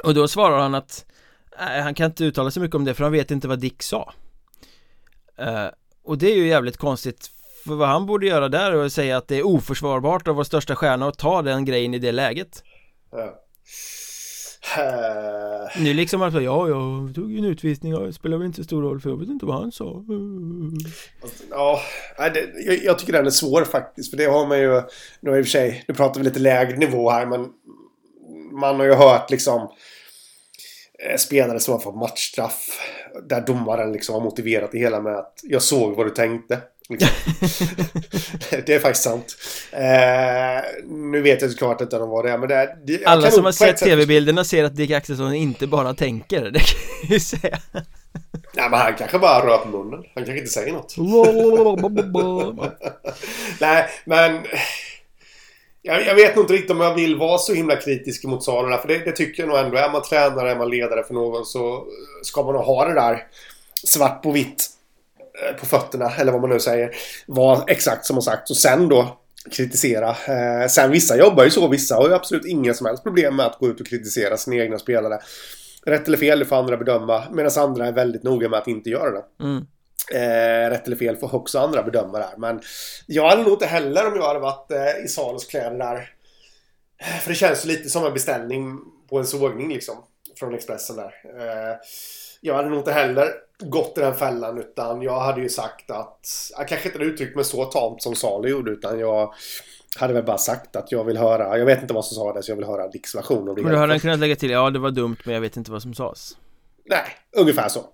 Och då svarar han att nej, han kan inte uttala sig mycket om det för han vet inte vad Dick sa eh, och det är ju jävligt konstigt för vad han borde göra där är att säga att det är oförsvarbart av vår största stjärna att ta den grejen i det läget Ja. Nu liksom säger ja, jag tog ju en utvisning och det spelar väl inte så stor roll för jag vet inte vad han sa Ja, nej, det, jag, jag tycker den är svår faktiskt. För det har man ju... Nu i och för sig, nu pratar vi lite lägre nivå här men... Man har ju hört liksom... eh, Spelare som har fått matchstraff. Där domaren liksom har motiverat det hela med att jag såg vad du tänkte. Liksom. det är faktiskt sant. Eh, nu vet jag såklart inte om vad det är men det är... Det, Alla som har sett tv-bilderna ser att Dick Axelsson inte bara tänker, det kan jag ju säga Nej men han kanske bara rör på munnen. Han kanske inte säger något. Nej, men... Jag, jag vet nog inte riktigt om jag vill vara så himla kritisk mot Salo För det, det tycker jag nog ändå. Är man tränare, är man ledare för någon så ska man nog ha det där svart på vitt eh, på fötterna, eller vad man nu säger. Var exakt som har sagt. Och sen då kritisera. Eh, sen vissa jobbar ju så. Vissa har ju absolut inga som helst problem med att gå ut och kritisera sina egna spelare. Rätt eller fel, det får andra bedöma. Medan andra är väldigt noga med att inte göra det. mm. Eh, rätt eller fel får också andra bedöma där. Men jag hade nog inte heller om jag hade varit eh, i Salos kläder där. Eh, För det känns lite som en beställning på en sågning liksom. Från Expressen där. Eh, jag hade nog inte heller gått i den fällan utan jag hade ju sagt att... Jag kanske inte hade uttryckt mig så tamt som Salo gjorde utan jag hade väl bara sagt att jag vill höra... Jag vet inte vad som sa det så jag vill höra Dicks version. Men då hade han kunnat lägga till, ja det var dumt men jag vet inte vad som sades Nej, ungefär så.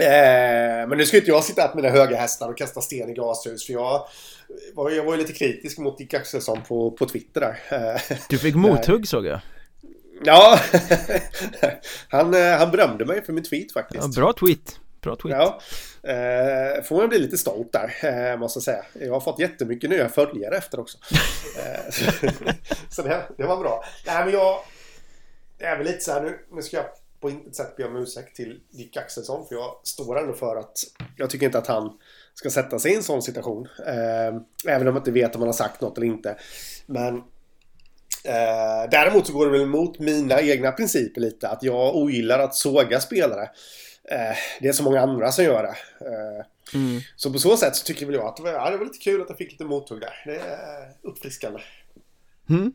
Eh, men nu ska inte jag sitta på mina höga hästar och kasta sten i glashus. För jag var, jag var ju lite kritisk mot Dick Axelsson på, på Twitter där. Eh, Du fick mothugg såg jag ja, han, eh, han berömde mig för min tweet ja, faktiskt. Bra tweet, bra tweet Ja, eh, får man bli lite stolt där, eh, måste jag säga. Jag har fått jättemycket nya följare efter också. Eh, så så det, det var bra. Nej, men jag det är väl lite så här nu. Nu ska jag på intet sätt be om ursäkt till Dick Axelsson. För jag står ändå för att jag tycker inte att han ska sätta sig i en sån situation. Eh, även om jag inte vet om han har sagt något eller inte. Men Eh, däremot så går det väl emot mina egna principer lite. Att jag ogillar att såga spelare. Eh, det är så många andra som gör det. Eh, mm. så på så sätt så tycker väl jag att det var, ja, det var lite kul att jag fick lite mothugg där. Det är uppfriskande. Mm.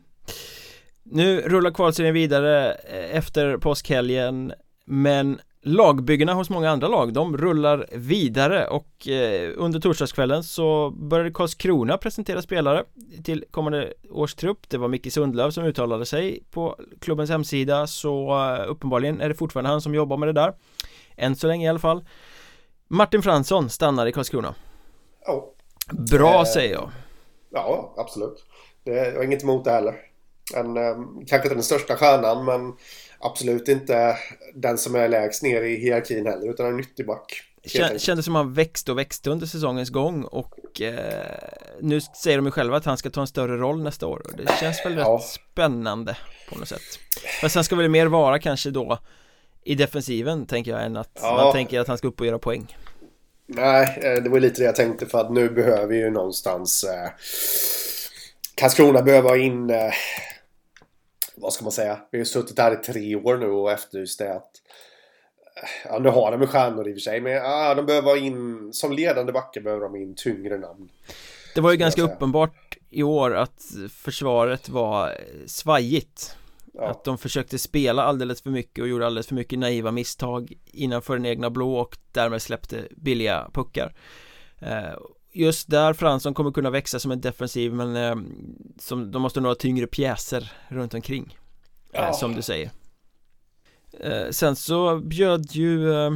Nu rullar kvalserien vidare eh, efter påskhelgen Men lagbyggena hos många andra lag, de rullar vidare och eh, under torsdagskvällen så började Karlskrona presentera spelare till kommande års trupp. Det var Micke Sundlöv som uttalade sig på klubbens hemsida så eh, uppenbarligen är det fortfarande han som jobbar med det där. Än så länge i alla fall. Martin Fransson stannar i Karlskrona. Ja, Bra Eh, säger jag. ja absolut. Det jag har inget emot det heller. En, eh, kanske inte den största stjärnan men absolut inte den som är lägst ner i hierarkin heller utan en nyttig back. Kändes som han växte och växte under säsongens gång och eh, nu säger de ju själva att han ska ta en större roll nästa år och det känns väl ja. rätt spännande på något sätt Men sen ska väl mer vara kanske då i defensiven tänker jag än att ja. man tänker att han ska upp och göra poäng Nej, eh, det var lite det jag tänkte för att nu behöver vi ju någonstans eh, Karlskrona behöver ha in eh, Vad ska man säga? Vi har suttit här i tre år nu och efterlyst det att Ja, nu har de med stjärnor i och för sig, men ja, de behöver ha in, som ledande backar behöver de in tyngre namn. Det var ju ganska uppenbart i år att försvaret var svajigt. Ja. Att de försökte spela alldeles för mycket och gjorde alldeles för mycket naiva misstag innanför den egna blå och därmed släppte billiga puckar. Just där Fransson kommer kunna växa som en defensiv men eh, som, de måste nog ha tyngre pjäser runt omkring. Eh, ja. Som du säger. Eh, sen så bjöd ju eh,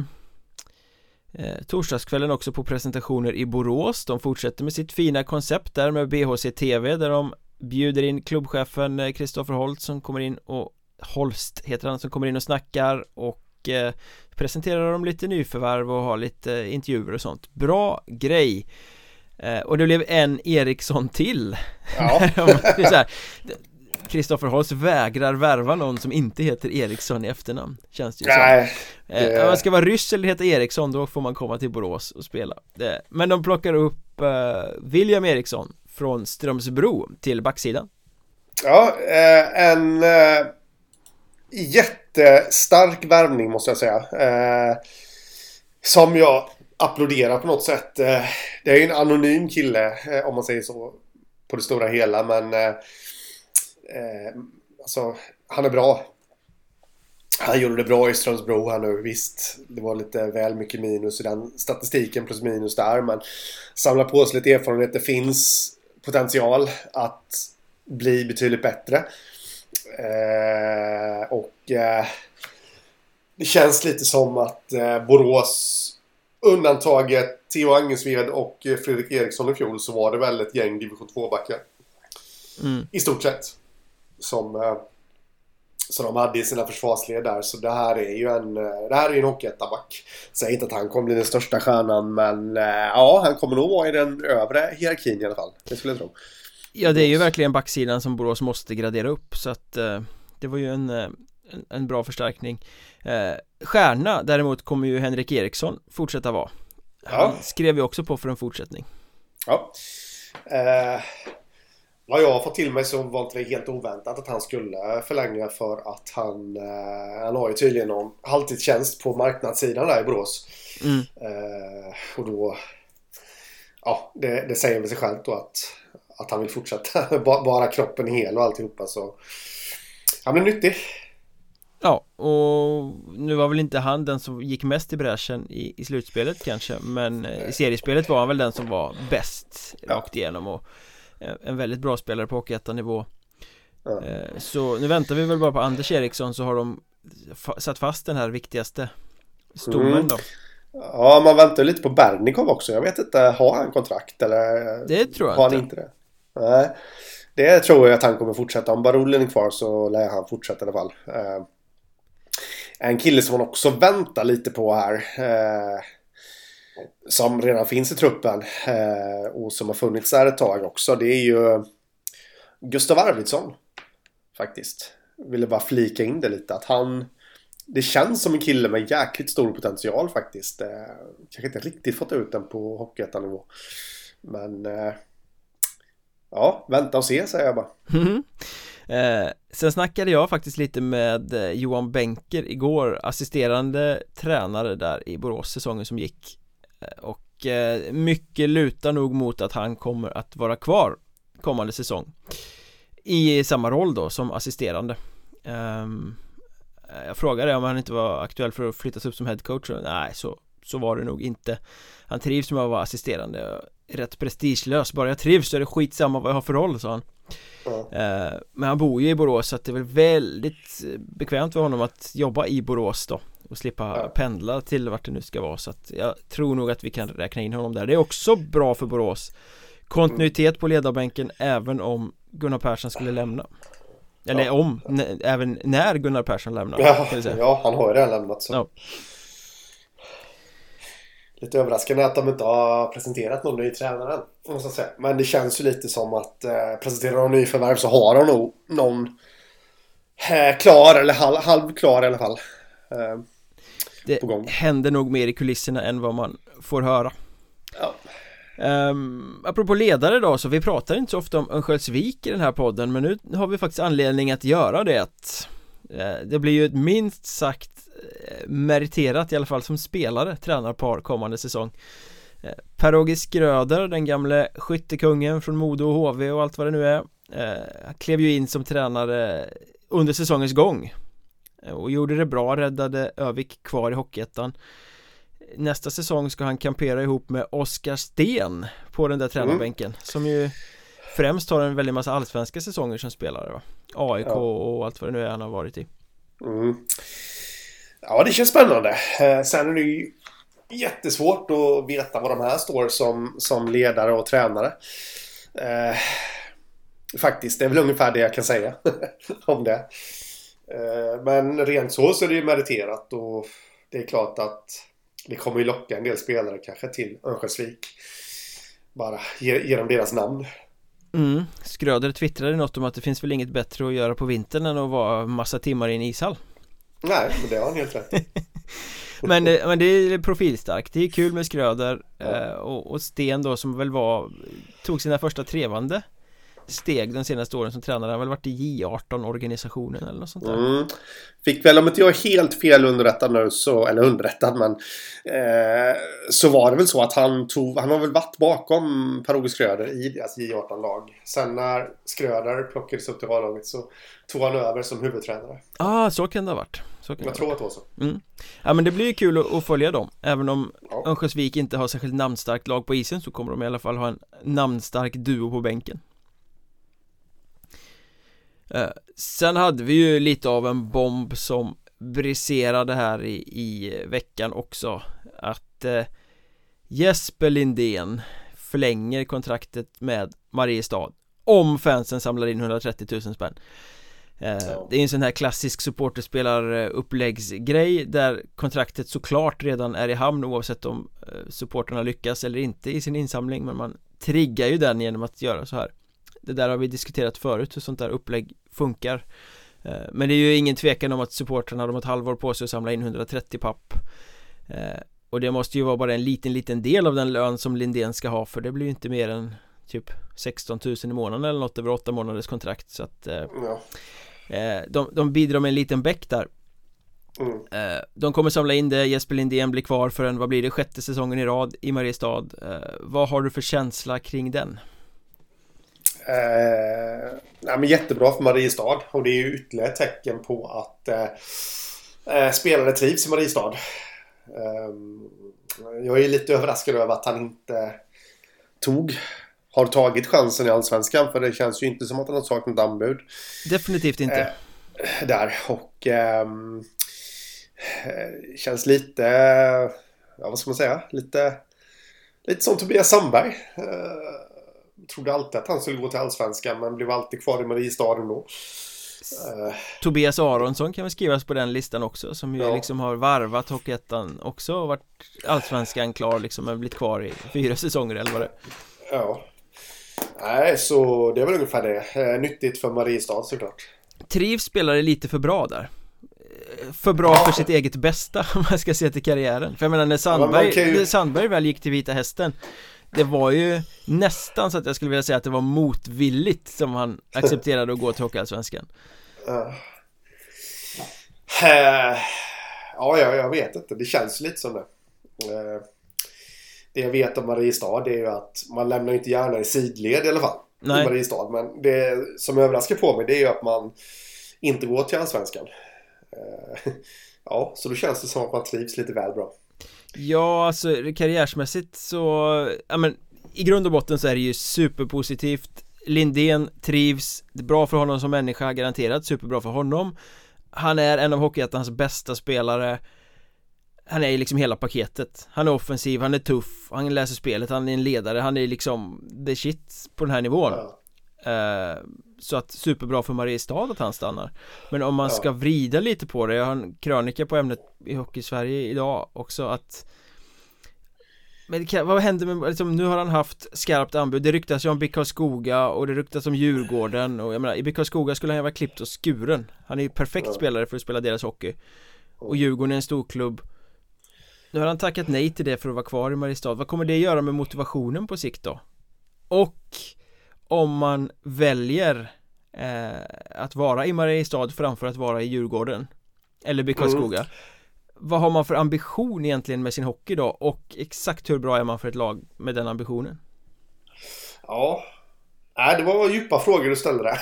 eh Torsdagskvällen också på presentationer i Borås De fortsätter med sitt fina koncept där med BHC TV där de bjuder in klubbchefen Kristoffer eh, Holt som kommer in och Holst heter han som kommer in och snackar och eh, presenterar dem lite nyförvärv och har lite intervjuer och sånt Bra grej eh, och det blev en Eriksson till. Ja. Kristoffer Holst vägrar värva någon som inte heter Eriksson i efternamn Känns det ju Nej, som eh, det... Om man ska vara ryss eller heta Eriksson då får man komma till Borås och spela. Men de plockar upp uh, William Eriksson från Strömsbro till backsidan. Ja, eh, en eh, jättestark värvning måste jag säga. Eh, Som jag applådera på något sätt eh, Det är ju en anonym kille eh, om man säger så På det stora hela men eh, eh, alltså, han är bra. Han gjorde det bra i Strömsbro här nu. Visst, det var lite väl mycket minus i den statistiken plus minus där. Men samla på sig lite erfarenhet. Det finns potential att bli betydligt bättre. Eh, och eh, det känns lite som att eh, Borås undantaget Theo Angensved och Fredrik Eriksson i fjol så var det väl ett gäng division 2-backar. Mm. I stort sett som, eh, som de hade i sina försvarsled där. Så det här är ju en, eh, det här är en hockeyetaback. Säger inte att han kommer bli den största stjärnan men eh, ja, han kommer nog vara i den övre hierarkin i alla fall. Det skulle jag tro. Ja, det är ju verkligen backsidan som Borås måste gradera upp så att det var ju en, en, en bra förstärkning. Stjärna däremot kommer ju Henrik Eriksson fortsätta vara. Han ja. skrev ju också på för en fortsättning. Ja. Eh, vad jag har fått till mig så var inte det helt oväntat att han skulle förlänga för att han, eh, han har ju tydligen någon halvtidstjänst på marknadssidan där i Borås. Mm. Eh, och då, ja det, det säger väl sig självt då att, att han vill fortsätta. bara kroppen hel och alltihopa så han blir nyttig. Ja, och nu var väl inte han den som gick mest i bräschen i, i slutspelet kanske Men i seriespelet var han väl den som var bäst rakt igenom och Eh, en väldigt bra spelare på Hockeyettan-nivå ja. Eh, så nu väntar vi väl bara på Anders Eriksson så har de satt fast den här viktigaste stommen mm. då Ja, man väntar lite på Bernikov också. Jag vet inte, har han kontrakt eller? Det tror jag har inte. inte det? Nej, det tror jag att han kommer fortsätta. Om Barolin är kvar så lär han fortsätta i alla fall. En kille som man också väntar lite på här eh, som redan finns i truppen eh, och som har funnits där ett tag också. Det är ju Gustav Arvidsson. Faktiskt. Ville bara flika in det lite att han det känns som en kille med jäkligt stor potential faktiskt. Eh, kanske inte riktigt fått ut den på hockeyettanivå. Men eh, ja, vänta och se säger jag bara. Mm. Eh, sen snackade jag faktiskt lite med eh, Johan Benker igår, assisterande tränare där i Borås säsongen som gick. Eh, och eh, mycket lutar nog mot att han kommer att vara kvar kommande säsong. I samma roll då som assisterande. Eh, Jag frågade om han inte var aktuell för att flyttas upp som headcoach Nej, så, så var det nog inte. Han trivs med att vara assisterande Rätt prestigelös, bara jag trivs så är det skitsamma vad jag har för roll, sa han. Mm. Men han bor ju i Borås så att det är väl väldigt bekvämt för honom att jobba i Borås då. Och slippa ja. pendla till vart det nu ska vara så att jag tror nog att vi kan räkna in honom där. Det är också bra för Borås. Kontinuitet på ledarbänken även om Gunnar Persson skulle lämna. Eller ja. om, även när Gunnar Persson lämnar Ja, ja han har ju redan lämnat så. Ja. Lite överraskande att de inte har presenterat någon ny tränare än. Måste jag säga. Men det känns ju lite som att eh, presenterar de nyförvärv så har de nog någon eh, klar eller halv, halv klar i alla fall. Eh, det händer nog mer i kulisserna än vad man får höra. Ja. Um, apropå ledare då, så vi pratar inte så ofta om Örnsköldsvik i den här podden men nu har vi faktiskt anledning att göra det uh, Det blir ju ett minst sagt meriterat i alla fall som spelare tränarpar kommande säsong uh, Per-Åge Skröder, den gamle skyttekungen från Modo och HV och allt vad det nu är uh, klev ju in som tränare under säsongens gång och gjorde det bra, räddade Övik kvar i Hockeyettan Nästa säsong ska han kampera ihop med Oskar Sten på den där tränarbänken mm. som ju främst har en väldigt massa allsvenska säsonger som spelare va? AIK ja. och allt vad det nu är han har varit i mm. Ja det känns spännande eh, Sen är det ju jättesvårt att veta vad de här står som, som ledare och tränare eh, Faktiskt, det är väl ungefär det jag kan säga om det eh, Men rent så så är det ju meriterat och det är klart att det kommer ju locka en del spelare kanske till Örnsköldsvik. Bara genom deras namn. Mm. Skröder twittrade något om att det finns väl inget bättre att göra på vintern än att vara massa timmar i en ishall. Nej, men det har han helt rätt men, men det är profilstarkt, det är kul med Skröder. Eh, och, och Sten då som väl var Tog sina första trevande steg de senaste åren som tränare. Han har väl varit i J18-organisationen eller något sånt där. Mm. Fick väl, om inte jag är helt fel underrättad nu, så, eller underrättad, men eh, så var det väl så att han tog, han har väl varit bakom Per-Ove Skröder i deras J18-lag. Sen när Skröder plockades upp till A-laget så tog han över som huvudtränare. Ah, så kan det ha varit. Så kan jag tror att det var så. Mm. Ja, men det blir ju kul att, att följa dem. Även om ja. Örnsköldsvik inte har särskilt namnstarkt lag på isen så kommer de i alla fall ha en namnstark duo på bänken. Eh, sen hade vi ju lite av en bomb som briserade här i, i veckan också. Att eh, Jesper Lindén förlänger kontraktet med Mariestad Om fansen samlar in 130 000 spänn. Eh, Det är en sån här klassisk supporterspelaruppläggsgrej där kontraktet såklart redan är i hamn oavsett om eh, supporterna lyckas eller inte i sin insamling men man triggar ju den genom att göra så här det där har vi diskuterat förut hur sånt där upplägg funkar eh, Men det är ju ingen tvekan om att supportrarna har ett halvår på sig att samla in 130 papp eh, Och det måste ju vara bara en liten liten del av den lön som Lindén ska ha för det blir ju inte mer än typ 16 000 i månaden eller något över 8 månaders kontrakt så att eh, ja. de, de bidrar med en liten bäck där Mm. De kommer samla in det, Jesper Lindén blir kvar för en, vad blir det, sjätte säsongen i rad i Mariestad Vad har du för känsla kring den? Eh, nej, men jättebra för Mariestad och det är ju ytterligare ett tecken på att eh, eh, spelare trivs i Mariestad. Eh, jag är lite överraskad över att han inte tog har tagit chansen i Allsvenskan för det känns ju inte som att han har saknat anbud. Definitivt inte. Eh, där och ehm, eh, känns lite, ja vad ska man säga, lite, lite som Tobias Sandberg. Eh, trodde alltid att han skulle gå till Allsvenskan men blev alltid kvar i Mariestad ändå. Uh. Tobias Aronsson kan väl skrivas på den listan också som ju ja. liksom har varvat Hockeyettan också och varit Allsvenskan klar liksom men blivit kvar i fyra säsonger eller vad det Ja Nej så det är väl ungefär det eh, Nyttigt för Mariestad såklart Trivs spelare lite för bra där eh, för bra ja. för sitt eget bästa om man ska se till karriären För jag menar när Sandberg, ja, ju... Sandberg väl gick till Vita Hästen det var ju nästan så att jag skulle vilja säga att det var motvilligt som han accepterade att gå till Hockeyallsvenskan. Uh. Ja, ja, jag vet inte. Det känns lite som det. Uh, det jag vet om Mariestad är ju att man lämnar inte gärna i sidled i alla fall. Nej. I Mariestad. Men det som överraskar på mig det är ju att man inte går till Allsvenskan. Uh, ja, så då känns det som att man trivs lite väl bra. Ja, alltså karriärsmässigt så, ja men i grund och botten så är det ju superpositivt. Lindén trivs, det är bra för honom som människa, garanterat superbra för honom. Han är en av Hockeyettans bästa spelare. Han är liksom hela paketet. Han är offensiv, han är tuff, han läser spelet, han är en ledare, han är liksom the shit på den här nivån. Ja. uh, Så att superbra för Mariestad att han stannar. Men om man ja. ska vrida lite på det, jag har en krönika på ämnet i Hockey Sverige idag också att Men kan, vad händer med, liksom, nu har han haft skarpt anbud. Det ryktas ju om BIK Skoga och det ryktas om Djurgården och jag menar i BIK Skoga skulle han ju vara klippt och skuren. Han är ju perfekt ja. spelare för att spela deras hockey. Och Djurgården är en stor klubb. Nu har han tackat nej till det för att vara kvar i Mariestad. Vad kommer det göra med motivationen på sikt då? Och om man väljer eh, att vara i Mariestad framför att vara i Djurgården Eller BIK Skoga mm vad har man för ambition egentligen med sin hockey då och exakt hur bra är man för ett lag med den ambitionen? Ja, Nej, det var djupa frågor du ställde där.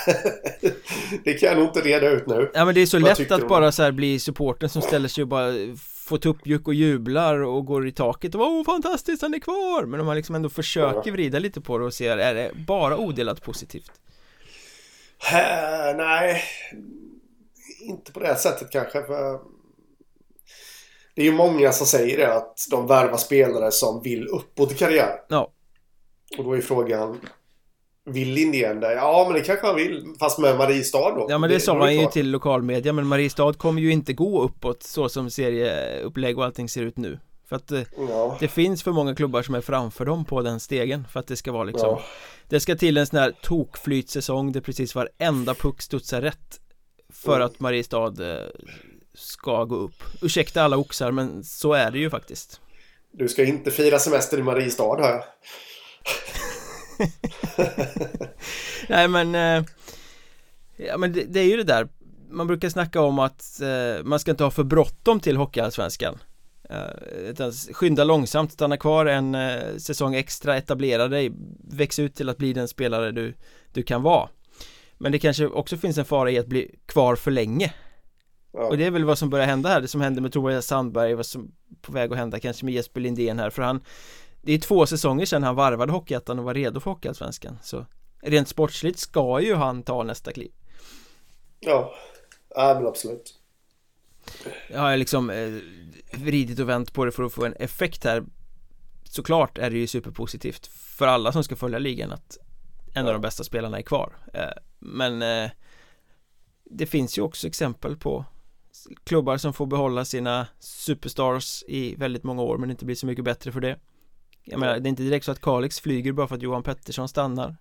det kan jag nog inte reda ut nu. Ja, men det är så lätt att bara så bli supporten som ställer sig och bara får tuppjuck och jublar och går i taket och åh fantastiskt han är kvar! Men om man liksom ändå försöker vrida lite på det och ser, är det bara odelat positivt? Äh, nej, inte på det sättet kanske. För det är ju många som säger det att de värvar spelare som vill uppåt i karriär. Ja. Och då är frågan vill Lindén det? Ja, men det kanske han vill. Fast med Mariestad då. Ja, men det, det sa man ju till lokalmedia. Men Mariestad kommer ju inte gå uppåt så som serieupplägg och allting ser ut nu. För att eh, ja. det finns för många klubbar som är framför dem på den stegen För att det ska vara liksom ja. Det ska till en sån här tokflytsäsong där precis varenda puck studsar rätt För mm. att Mariestad eh, ska gå upp Ursäkta alla oxar men så är det ju faktiskt Du ska inte fira semester i Mariestad jag Nej men eh, Ja men det, det, är ju det där. Man brukar snacka om att eh, man ska inte ha för bråttom till Hockeyallsvenskan. Eh, Skynda långsamt, stanna kvar en eh, säsong extra, etablera dig Väx ut till att bli den spelare du, du kan vara. Men det kanske också finns en fara i att bli kvar för länge. Ja. Och det är väl vad som börjar hända här, det som hände med Tobias Sandberg, vad som på väg att hända kanske med Jesper Lindén här, för han Det är två säsonger sedan han varvade Hockeyettan och var redo för Hockeyallsvenskan, så Rent sportsligt ska ju han ta nästa kliv. Ja, ja men absolut. Jag har liksom eh, vridit och vänt på det för att få en effekt här. Såklart är det ju superpositivt för alla som ska följa ligan att en ja. av de bästa spelarna är kvar. Eh, Men eh, det finns ju också exempel på klubbar som får behålla sina superstars i väldigt många år men inte blir så mycket bättre för det Jag menar, det är inte direkt så att Kalix flyger bara för att Johan Pettersson stannar.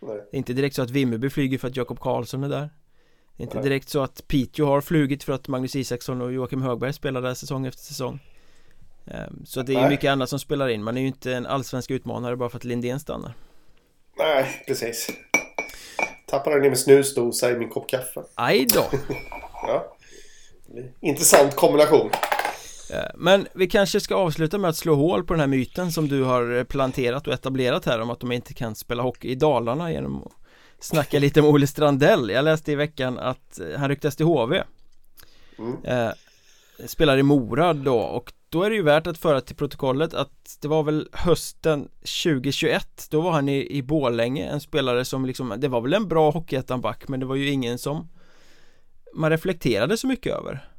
Nej. Det är inte direkt så att Vimmerby flyger för att Jakob Karlsson är där. Det är inte Nej. direkt så att Piteå har flugit för att Magnus Isaksson och Joakim Högberg spelar där säsong efter säsong. Ehm, Så det är ju mycket annat som spelar in, man är ju inte en allsvensk utmanare bara för att Lindén stannar. Nej, precis. Tappade ner med snusdosa i min kopp kaffe. Aj då. Ja. Intressant kombination. Men vi kanske ska avsluta med att slå hål på den här myten som du har planterat och etablerat här om att de inte kan spela hockey i Dalarna genom att snacka lite om Olle Strandell. Jag läste i veckan att han ryktas till HV. Mm. Eh, spelar i Mora då och då är det ju värt att föra till protokollet att det var väl hösten 2021 Då var han i, i Bålänge en spelare som liksom Det var väl en bra hockeyettan-back men det var ju ingen som man reflekterade så mycket över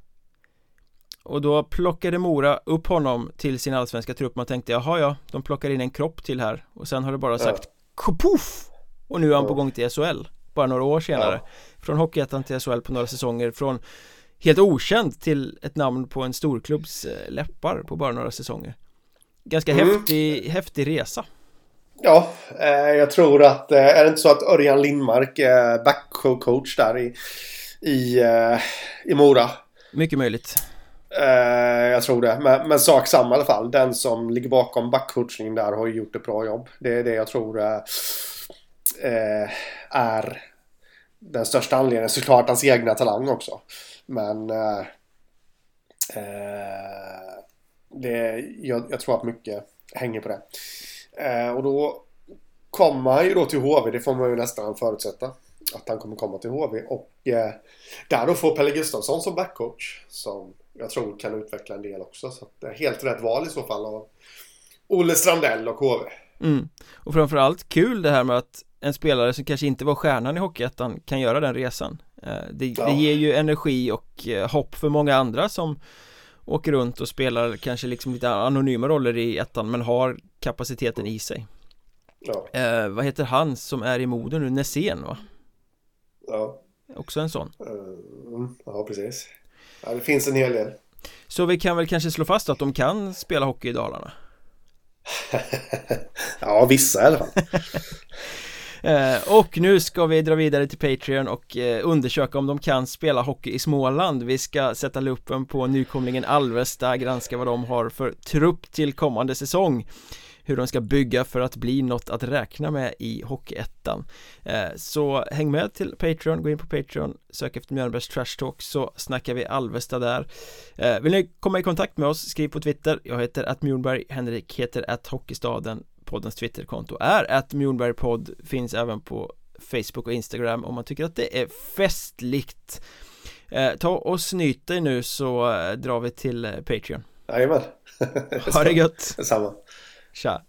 och då plockade Mora upp honom till sin allsvenska trupp Man tänkte jaha ja, de plockar in en kropp till här Och sen har det bara sagt ja. Poff! Och nu är han ja. på gång till SHL Bara några år senare ja. Från Hockeyettan till SHL på några säsonger Från helt okänd till ett namn på en storklubbs eh, läppar på bara några säsonger Ganska mm. häftig, häftig resa Ja, eh, jag tror att, eh, är det inte så att Örjan Lindmark är backcoach där i i, uh, i Mora. Mycket möjligt. Eh, jag tror det. Men, men sak samma i alla fall. Den som ligger bakom backcoachningen där har ju gjort ett bra jobb. Det är det jag tror eh, eh är den största anledningen. Såklart hans egna talang också. Men eh, det, jag, jag, tror att mycket hänger på det. och då kommer han ju då till HV. Det får man ju nästan förutsätta att han kommer komma till HV. Och eh, där då får Pelle Gustafsson som backcoach. Som jag tror kan utveckla en del också. Så att, eh, helt rätt val i så fall av Olle Strandell och HV. Mm. Och framförallt kul det här med att en spelare som kanske inte var stjärnan i Hockeyettan kan göra den resan. Eh, det, ja. det, ger ju energi och eh, hopp för många andra som åker runt och spelar kanske liksom lite anonyma roller i ettan men har kapaciteten i sig. Ja. Eh, vad heter han som är i Modo nu? Nässén va? Ja. Också en sån. Uh, ja, precis. Ja, det finns en hel del. Så vi kan väl kanske slå fast att de kan spela hockey i Dalarna? ja, vissa i alla fall. Eh, och nu ska vi dra vidare till Patreon och eh, undersöka om de kan spela hockey i Småland Vi ska sätta luppen på nykomlingen Alvesta, granska vad de har för trupp till kommande säsong hur de ska bygga för att bli något att räkna med i Hockeyettan. Eh, Så häng med till Patreon, gå in på Patreon, sök efter Mjölnbergs Trash Talk så snackar vi Alvesta där. Vill ni komma i kontakt med oss, skriv på Twitter, jag heter att Mjolberg, Henrik heter att Hockeystaden. Poddens Twitterkonto är att Mjornbergpodd finns även på Facebook och Instagram om man tycker att det är festligt. Eh, Ta och snyt dig nu så eh, drar vi till eh, Patreon. Jajamän. Ha det gött. Detsamma shot.